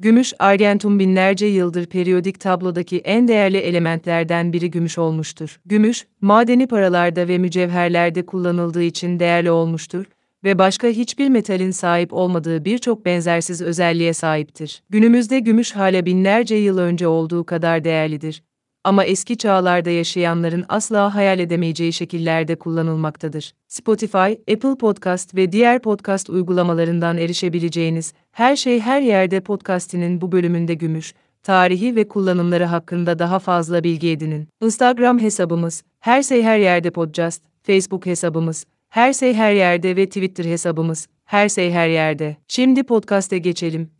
Gümüş, argentum binlerce yıldır periyodik tablodaki en değerli elementlerden biri gümüş olmuştur. Gümüş, madeni paralarda ve mücevherlerde kullanıldığı için değerli olmuştur ve başka hiçbir metalin sahip olmadığı birçok benzersiz özelliğe sahiptir. Günümüzde gümüş hala binlerce yıl önce olduğu kadar değerlidir ama eski çağlarda yaşayanların asla hayal edemeyeceği şekillerde kullanılmaktadır. Spotify, Apple Podcast ve diğer podcast uygulamalarından erişebileceğiniz Her Şey Her Yerde podcast'inin bu bölümünde gümüş, tarihi ve kullanımları hakkında daha fazla bilgi edinin. Instagram hesabımız Her Şey Her Yerde Podcast, Facebook hesabımız Her Şey Her Yerde ve Twitter hesabımız Her Şey Her Yerde. Şimdi podcast'e geçelim.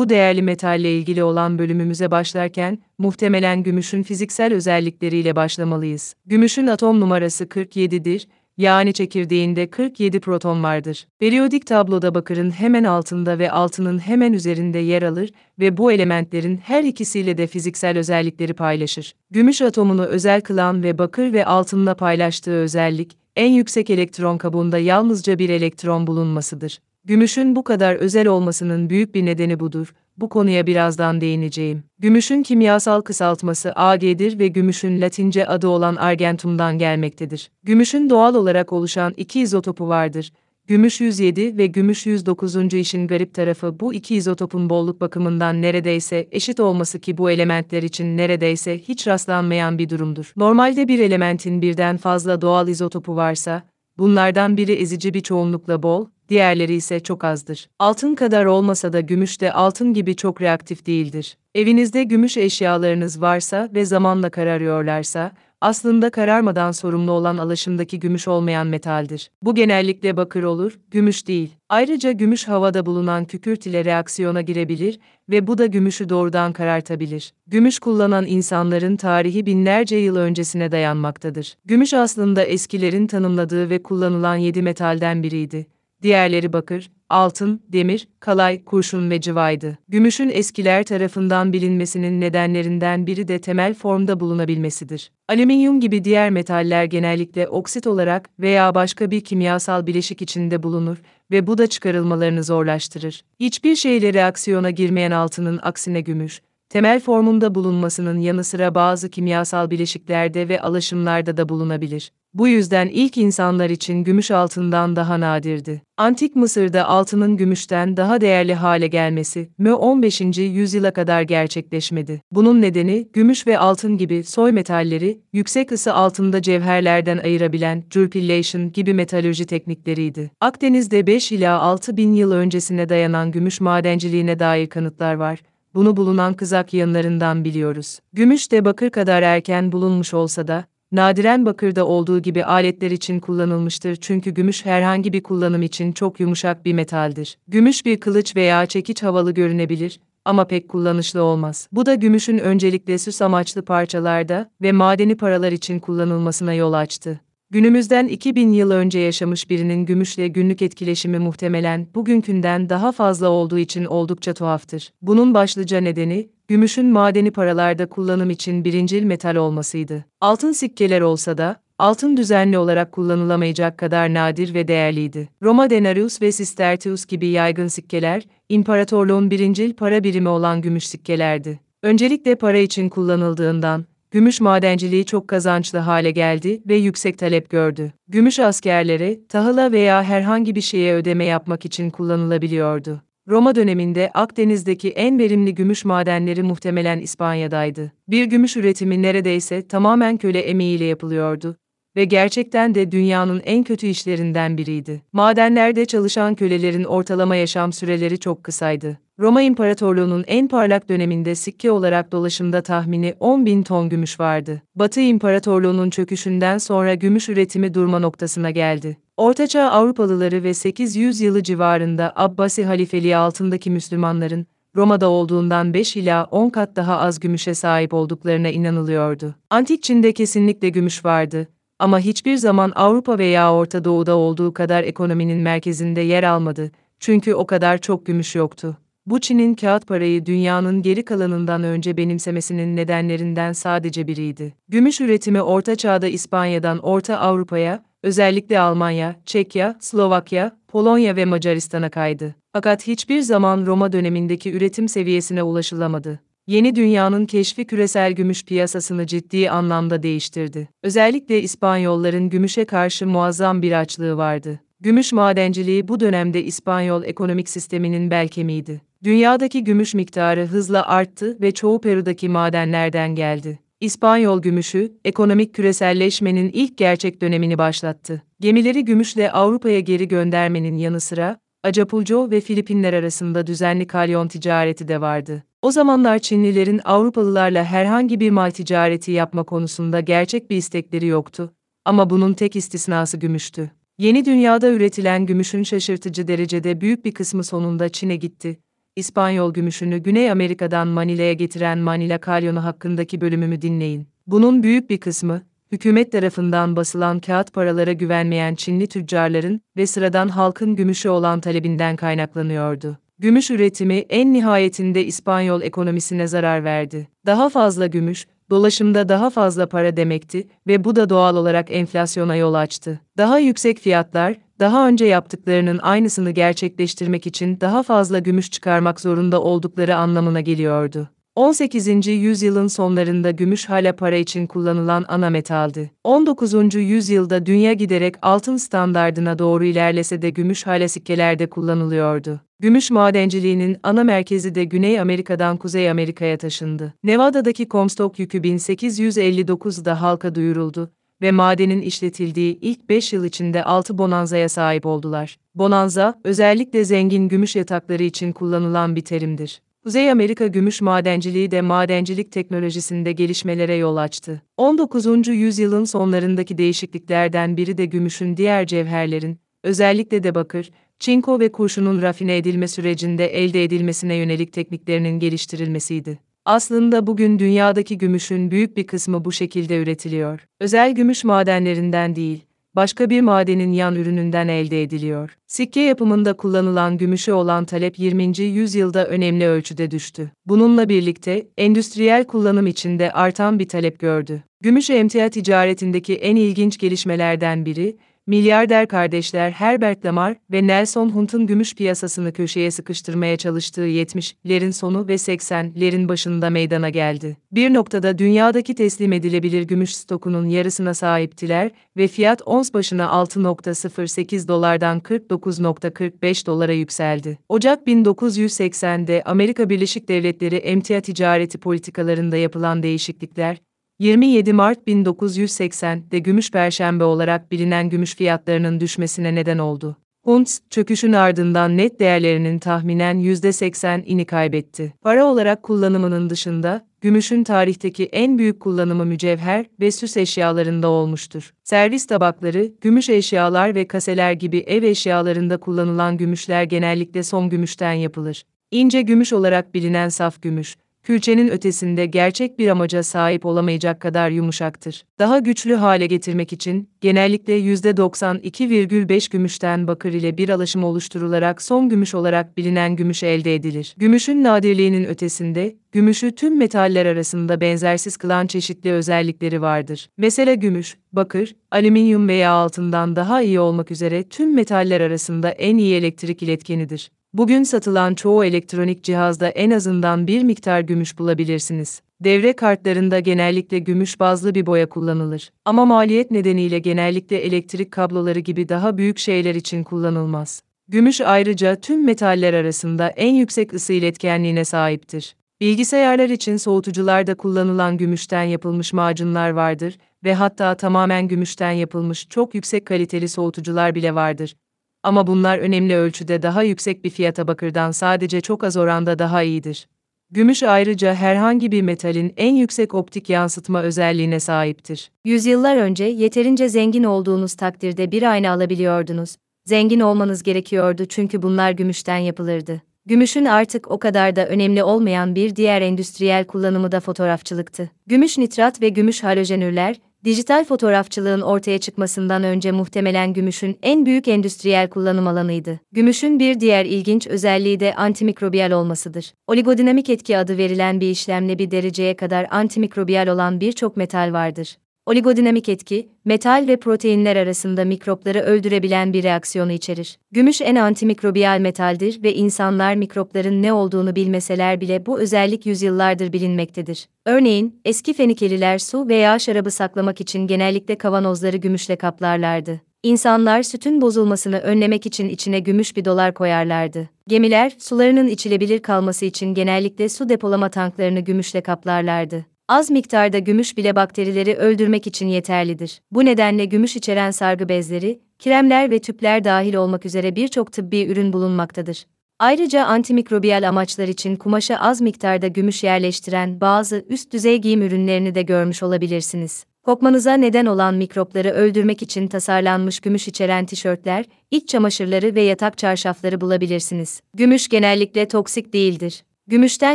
Bu değerli metalle ilgili olan bölümümüze başlarken, muhtemelen gümüşün fiziksel özellikleriyle başlamalıyız. Gümüşün atom numarası 47'dir, yani çekirdeğinde 47 proton vardır. Periyodik tabloda bakırın hemen altında ve altının hemen üzerinde yer alır ve bu elementlerin her ikisiyle de fiziksel özellikleri paylaşır. Gümüş atomunu özel kılan ve bakır ve altınla paylaştığı özellik, en yüksek elektron kabuğunda yalnızca bir elektron bulunmasıdır. Gümüşün bu kadar özel olmasının büyük bir nedeni budur. Bu konuya birazdan değineceğim. Gümüşün kimyasal kısaltması Ag'dir ve gümüşün Latince adı olan argentumdan gelmektedir. Gümüşün doğal olarak oluşan iki izotopu vardır. Gümüş 107 ve gümüş 109. işin garip tarafı bu iki izotopun bolluk bakımından neredeyse eşit olması ki bu elementler için neredeyse hiç rastlanmayan bir durumdur. Normalde bir elementin birden fazla doğal izotopu varsa, bunlardan biri ezici bir çoğunlukla bol, diğerleri ise çok azdır. Altın kadar olmasa da gümüş de altın gibi çok reaktif değildir. Evinizde gümüş eşyalarınız varsa ve zamanla kararıyorlarsa, aslında kararmadan sorumlu olan alaşımdaki gümüş olmayan metaldir. Bu genellikle bakır olur, gümüş değil. Ayrıca gümüş havada bulunan kükürt ile reaksiyona girebilir ve bu da gümüşü doğrudan karartabilir. Gümüş kullanan insanların tarihi binlerce yıl öncesine dayanmaktadır. Gümüş aslında eskilerin tanımladığı ve kullanılan yedi metalden biriydi diğerleri bakır, altın, demir, kalay, kurşun ve cıvaydı. Gümüşün eskiler tarafından bilinmesinin nedenlerinden biri de temel formda bulunabilmesidir. Alüminyum gibi diğer metaller genellikle oksit olarak veya başka bir kimyasal bileşik içinde bulunur ve bu da çıkarılmalarını zorlaştırır. Hiçbir şeyle reaksiyona girmeyen altının aksine gümüş, temel formunda bulunmasının yanı sıra bazı kimyasal bileşiklerde ve alaşımlarda da bulunabilir. Bu yüzden ilk insanlar için gümüş altından daha nadirdi. Antik Mısır'da altının gümüşten daha değerli hale gelmesi, mö 15. yüzyıla kadar gerçekleşmedi. Bunun nedeni, gümüş ve altın gibi soy metalleri, yüksek ısı altında cevherlerden ayırabilen drupillation gibi metalurji teknikleriydi. Akdeniz'de 5 ila 6 bin yıl öncesine dayanan gümüş madenciliğine dair kanıtlar var bunu bulunan kızak yanlarından biliyoruz. Gümüş de bakır kadar erken bulunmuş olsa da, nadiren bakırda olduğu gibi aletler için kullanılmıştır çünkü gümüş herhangi bir kullanım için çok yumuşak bir metaldir. Gümüş bir kılıç veya çekiç havalı görünebilir ama pek kullanışlı olmaz. Bu da gümüşün öncelikle süs amaçlı parçalarda ve madeni paralar için kullanılmasına yol açtı. Günümüzden 2000 yıl önce yaşamış birinin gümüşle günlük etkileşimi muhtemelen bugünkünden daha fazla olduğu için oldukça tuhaftır. Bunun başlıca nedeni, gümüşün madeni paralarda kullanım için birincil metal olmasıydı. Altın sikkeler olsa da, altın düzenli olarak kullanılamayacak kadar nadir ve değerliydi. Roma denarius ve sistertius gibi yaygın sikkeler, imparatorluğun birincil para birimi olan gümüş sikkelerdi. Öncelikle para için kullanıldığından, gümüş madenciliği çok kazançlı hale geldi ve yüksek talep gördü. Gümüş askerlere, tahıla veya herhangi bir şeye ödeme yapmak için kullanılabiliyordu. Roma döneminde Akdeniz'deki en verimli gümüş madenleri muhtemelen İspanya'daydı. Bir gümüş üretimi neredeyse tamamen köle emeğiyle yapılıyordu ve gerçekten de dünyanın en kötü işlerinden biriydi. Madenlerde çalışan kölelerin ortalama yaşam süreleri çok kısaydı. Roma İmparatorluğu'nun en parlak döneminde sikke olarak dolaşımda tahmini 10 bin ton gümüş vardı. Batı İmparatorluğu'nun çöküşünden sonra gümüş üretimi durma noktasına geldi. Ortaçağ Avrupalıları ve 800 yılı civarında Abbasi halifeliği altındaki Müslümanların, Roma'da olduğundan 5 ila 10 kat daha az gümüşe sahip olduklarına inanılıyordu. Antik Çin'de kesinlikle gümüş vardı ama hiçbir zaman Avrupa veya Orta Doğu'da olduğu kadar ekonominin merkezinde yer almadı, çünkü o kadar çok gümüş yoktu. Bu Çin'in kağıt parayı dünyanın geri kalanından önce benimsemesinin nedenlerinden sadece biriydi. Gümüş üretimi Orta Çağ'da İspanya'dan Orta Avrupa'ya özellikle Almanya, Çekya, Slovakya, Polonya ve Macaristan'a kaydı. Fakat hiçbir zaman Roma dönemindeki üretim seviyesine ulaşılamadı. Yeni dünyanın keşfi küresel gümüş piyasasını ciddi anlamda değiştirdi. Özellikle İspanyolların gümüşe karşı muazzam bir açlığı vardı. Gümüş madenciliği bu dönemde İspanyol ekonomik sisteminin bel kemiğiydi. Dünyadaki gümüş miktarı hızla arttı ve çoğu Peru'daki madenlerden geldi. İspanyol gümüşü, ekonomik küreselleşmenin ilk gerçek dönemini başlattı. Gemileri gümüşle Avrupa'ya geri göndermenin yanı sıra, Acapulco ve Filipinler arasında düzenli kalyon ticareti de vardı. O zamanlar Çinlilerin Avrupalılarla herhangi bir mal ticareti yapma konusunda gerçek bir istekleri yoktu. Ama bunun tek istisnası gümüştü. Yeni dünyada üretilen gümüşün şaşırtıcı derecede büyük bir kısmı sonunda Çin'e gitti. İspanyol gümüşünü Güney Amerika'dan Manila'ya getiren Manila kalyonu hakkındaki bölümümü dinleyin. Bunun büyük bir kısmı, hükümet tarafından basılan kağıt paralara güvenmeyen Çinli tüccarların ve sıradan halkın gümüşü olan talebinden kaynaklanıyordu. Gümüş üretimi en nihayetinde İspanyol ekonomisine zarar verdi. Daha fazla gümüş, dolaşımda daha fazla para demekti ve bu da doğal olarak enflasyona yol açtı. Daha yüksek fiyatlar, daha önce yaptıklarının aynısını gerçekleştirmek için daha fazla gümüş çıkarmak zorunda oldukları anlamına geliyordu. 18. yüzyılın sonlarında gümüş hala para için kullanılan ana metaldi. 19. yüzyılda dünya giderek altın standardına doğru ilerlese de gümüş hala sikkelerde kullanılıyordu. Gümüş madenciliğinin ana merkezi de Güney Amerika'dan Kuzey Amerika'ya taşındı. Nevada'daki Comstock yükü 1859'da halka duyuruldu ve madenin işletildiği ilk 5 yıl içinde 6 bonanzaya sahip oldular. Bonanza, özellikle zengin gümüş yatakları için kullanılan bir terimdir. Kuzey Amerika gümüş madenciliği de madencilik teknolojisinde gelişmelere yol açtı. 19. yüzyılın sonlarındaki değişikliklerden biri de gümüşün diğer cevherlerin, özellikle de bakır, çinko ve kurşunun rafine edilme sürecinde elde edilmesine yönelik tekniklerinin geliştirilmesiydi. Aslında bugün dünyadaki gümüşün büyük bir kısmı bu şekilde üretiliyor. Özel gümüş madenlerinden değil, başka bir madenin yan ürününden elde ediliyor. Sikke yapımında kullanılan gümüşe olan talep 20. yüzyılda önemli ölçüde düştü. Bununla birlikte endüstriyel kullanım içinde artan bir talep gördü. Gümüş emtia ticaretindeki en ilginç gelişmelerden biri, milyarder kardeşler Herbert Lamar ve Nelson Hunt'un gümüş piyasasını köşeye sıkıştırmaya çalıştığı 70'lerin sonu ve 80'lerin başında meydana geldi. Bir noktada dünyadaki teslim edilebilir gümüş stokunun yarısına sahiptiler ve fiyat ons başına 6.08 dolardan 49.45 dolara yükseldi. Ocak 1980'de Amerika Birleşik Devletleri emtia ticareti politikalarında yapılan değişiklikler, 27 Mart 1980'de Gümüş Perşembe olarak bilinen gümüş fiyatlarının düşmesine neden oldu. Hunts, çöküşün ardından net değerlerinin tahminen %80'ini kaybetti. Para olarak kullanımının dışında, gümüşün tarihteki en büyük kullanımı mücevher ve süs eşyalarında olmuştur. Servis tabakları, gümüş eşyalar ve kaseler gibi ev eşyalarında kullanılan gümüşler genellikle son gümüşten yapılır. İnce gümüş olarak bilinen saf gümüş, külçenin ötesinde gerçek bir amaca sahip olamayacak kadar yumuşaktır. Daha güçlü hale getirmek için, genellikle %92,5 gümüşten bakır ile bir alaşım oluşturularak son gümüş olarak bilinen gümüş elde edilir. Gümüşün nadirliğinin ötesinde, gümüşü tüm metaller arasında benzersiz kılan çeşitli özellikleri vardır. Mesela gümüş, bakır, alüminyum veya altından daha iyi olmak üzere tüm metaller arasında en iyi elektrik iletkenidir. Bugün satılan çoğu elektronik cihazda en azından bir miktar gümüş bulabilirsiniz. Devre kartlarında genellikle gümüş bazlı bir boya kullanılır. Ama maliyet nedeniyle genellikle elektrik kabloları gibi daha büyük şeyler için kullanılmaz. Gümüş ayrıca tüm metaller arasında en yüksek ısı iletkenliğine sahiptir. Bilgisayarlar için soğutucularda kullanılan gümüşten yapılmış macunlar vardır ve hatta tamamen gümüşten yapılmış çok yüksek kaliteli soğutucular bile vardır. Ama bunlar önemli ölçüde daha yüksek bir fiyata bakırdan sadece çok az oranda daha iyidir. Gümüş ayrıca herhangi bir metalin en yüksek optik yansıtma özelliğine sahiptir. Yüzyıllar önce yeterince zengin olduğunuz takdirde bir ayna alabiliyordunuz. Zengin olmanız gerekiyordu çünkü bunlar gümüşten yapılırdı. Gümüşün artık o kadar da önemli olmayan bir diğer endüstriyel kullanımı da fotoğrafçılıktı. Gümüş nitrat ve gümüş halojenürler, dijital fotoğrafçılığın ortaya çıkmasından önce muhtemelen gümüşün en büyük endüstriyel kullanım alanıydı. Gümüşün bir diğer ilginç özelliği de antimikrobiyal olmasıdır. Oligodinamik etki adı verilen bir işlemle bir dereceye kadar antimikrobiyal olan birçok metal vardır. Oligodinamik etki, metal ve proteinler arasında mikropları öldürebilen bir reaksiyonu içerir. Gümüş en antimikrobiyal metaldir ve insanlar mikropların ne olduğunu bilmeseler bile bu özellik yüzyıllardır bilinmektedir. Örneğin, eski Fenikeliler su veya şarabı saklamak için genellikle kavanozları gümüşle kaplarlardı. İnsanlar sütün bozulmasını önlemek için içine gümüş bir dolar koyarlardı. Gemiler, sularının içilebilir kalması için genellikle su depolama tanklarını gümüşle kaplarlardı. Az miktarda gümüş bile bakterileri öldürmek için yeterlidir. Bu nedenle gümüş içeren sargı bezleri, kremler ve tüpler dahil olmak üzere birçok tıbbi ürün bulunmaktadır. Ayrıca antimikrobiyal amaçlar için kumaşa az miktarda gümüş yerleştiren bazı üst düzey giyim ürünlerini de görmüş olabilirsiniz. Kokmanıza neden olan mikropları öldürmek için tasarlanmış gümüş içeren tişörtler, iç çamaşırları ve yatak çarşafları bulabilirsiniz. Gümüş genellikle toksik değildir. Gümüşten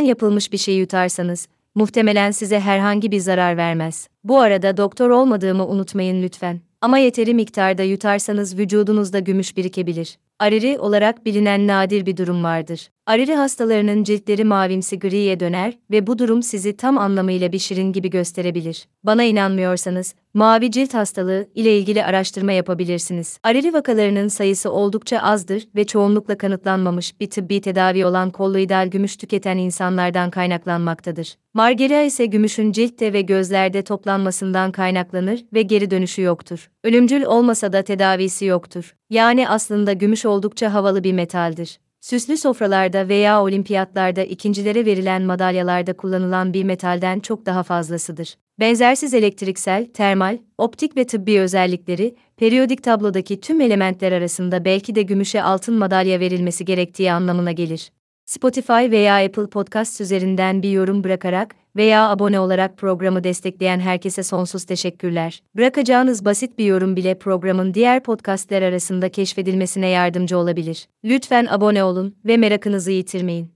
yapılmış bir şey yutarsanız, muhtemelen size herhangi bir zarar vermez. Bu arada doktor olmadığımı unutmayın lütfen. Ama yeteri miktarda yutarsanız vücudunuzda gümüş birikebilir. Ariri olarak bilinen nadir bir durum vardır. Ariri hastalarının ciltleri mavimsi griye döner ve bu durum sizi tam anlamıyla bir şirin gibi gösterebilir. Bana inanmıyorsanız, mavi cilt hastalığı ile ilgili araştırma yapabilirsiniz. Ariri vakalarının sayısı oldukça azdır ve çoğunlukla kanıtlanmamış bir tıbbi tedavi olan kolloidal gümüş tüketen insanlardan kaynaklanmaktadır. Margeria ise gümüşün ciltte ve gözlerde toplanmasından kaynaklanır ve geri dönüşü yoktur. Ölümcül olmasa da tedavisi yoktur. Yani aslında gümüş oldukça havalı bir metaldir. Süslü sofralarda veya olimpiyatlarda ikincilere verilen madalyalarda kullanılan bir metalden çok daha fazlasıdır. Benzersiz elektriksel, termal, optik ve tıbbi özellikleri, periyodik tablodaki tüm elementler arasında belki de gümüşe altın madalya verilmesi gerektiği anlamına gelir. Spotify veya Apple Podcast üzerinden bir yorum bırakarak veya abone olarak programı destekleyen herkese sonsuz teşekkürler. Bırakacağınız basit bir yorum bile programın diğer podcastler arasında keşfedilmesine yardımcı olabilir. Lütfen abone olun ve merakınızı yitirmeyin.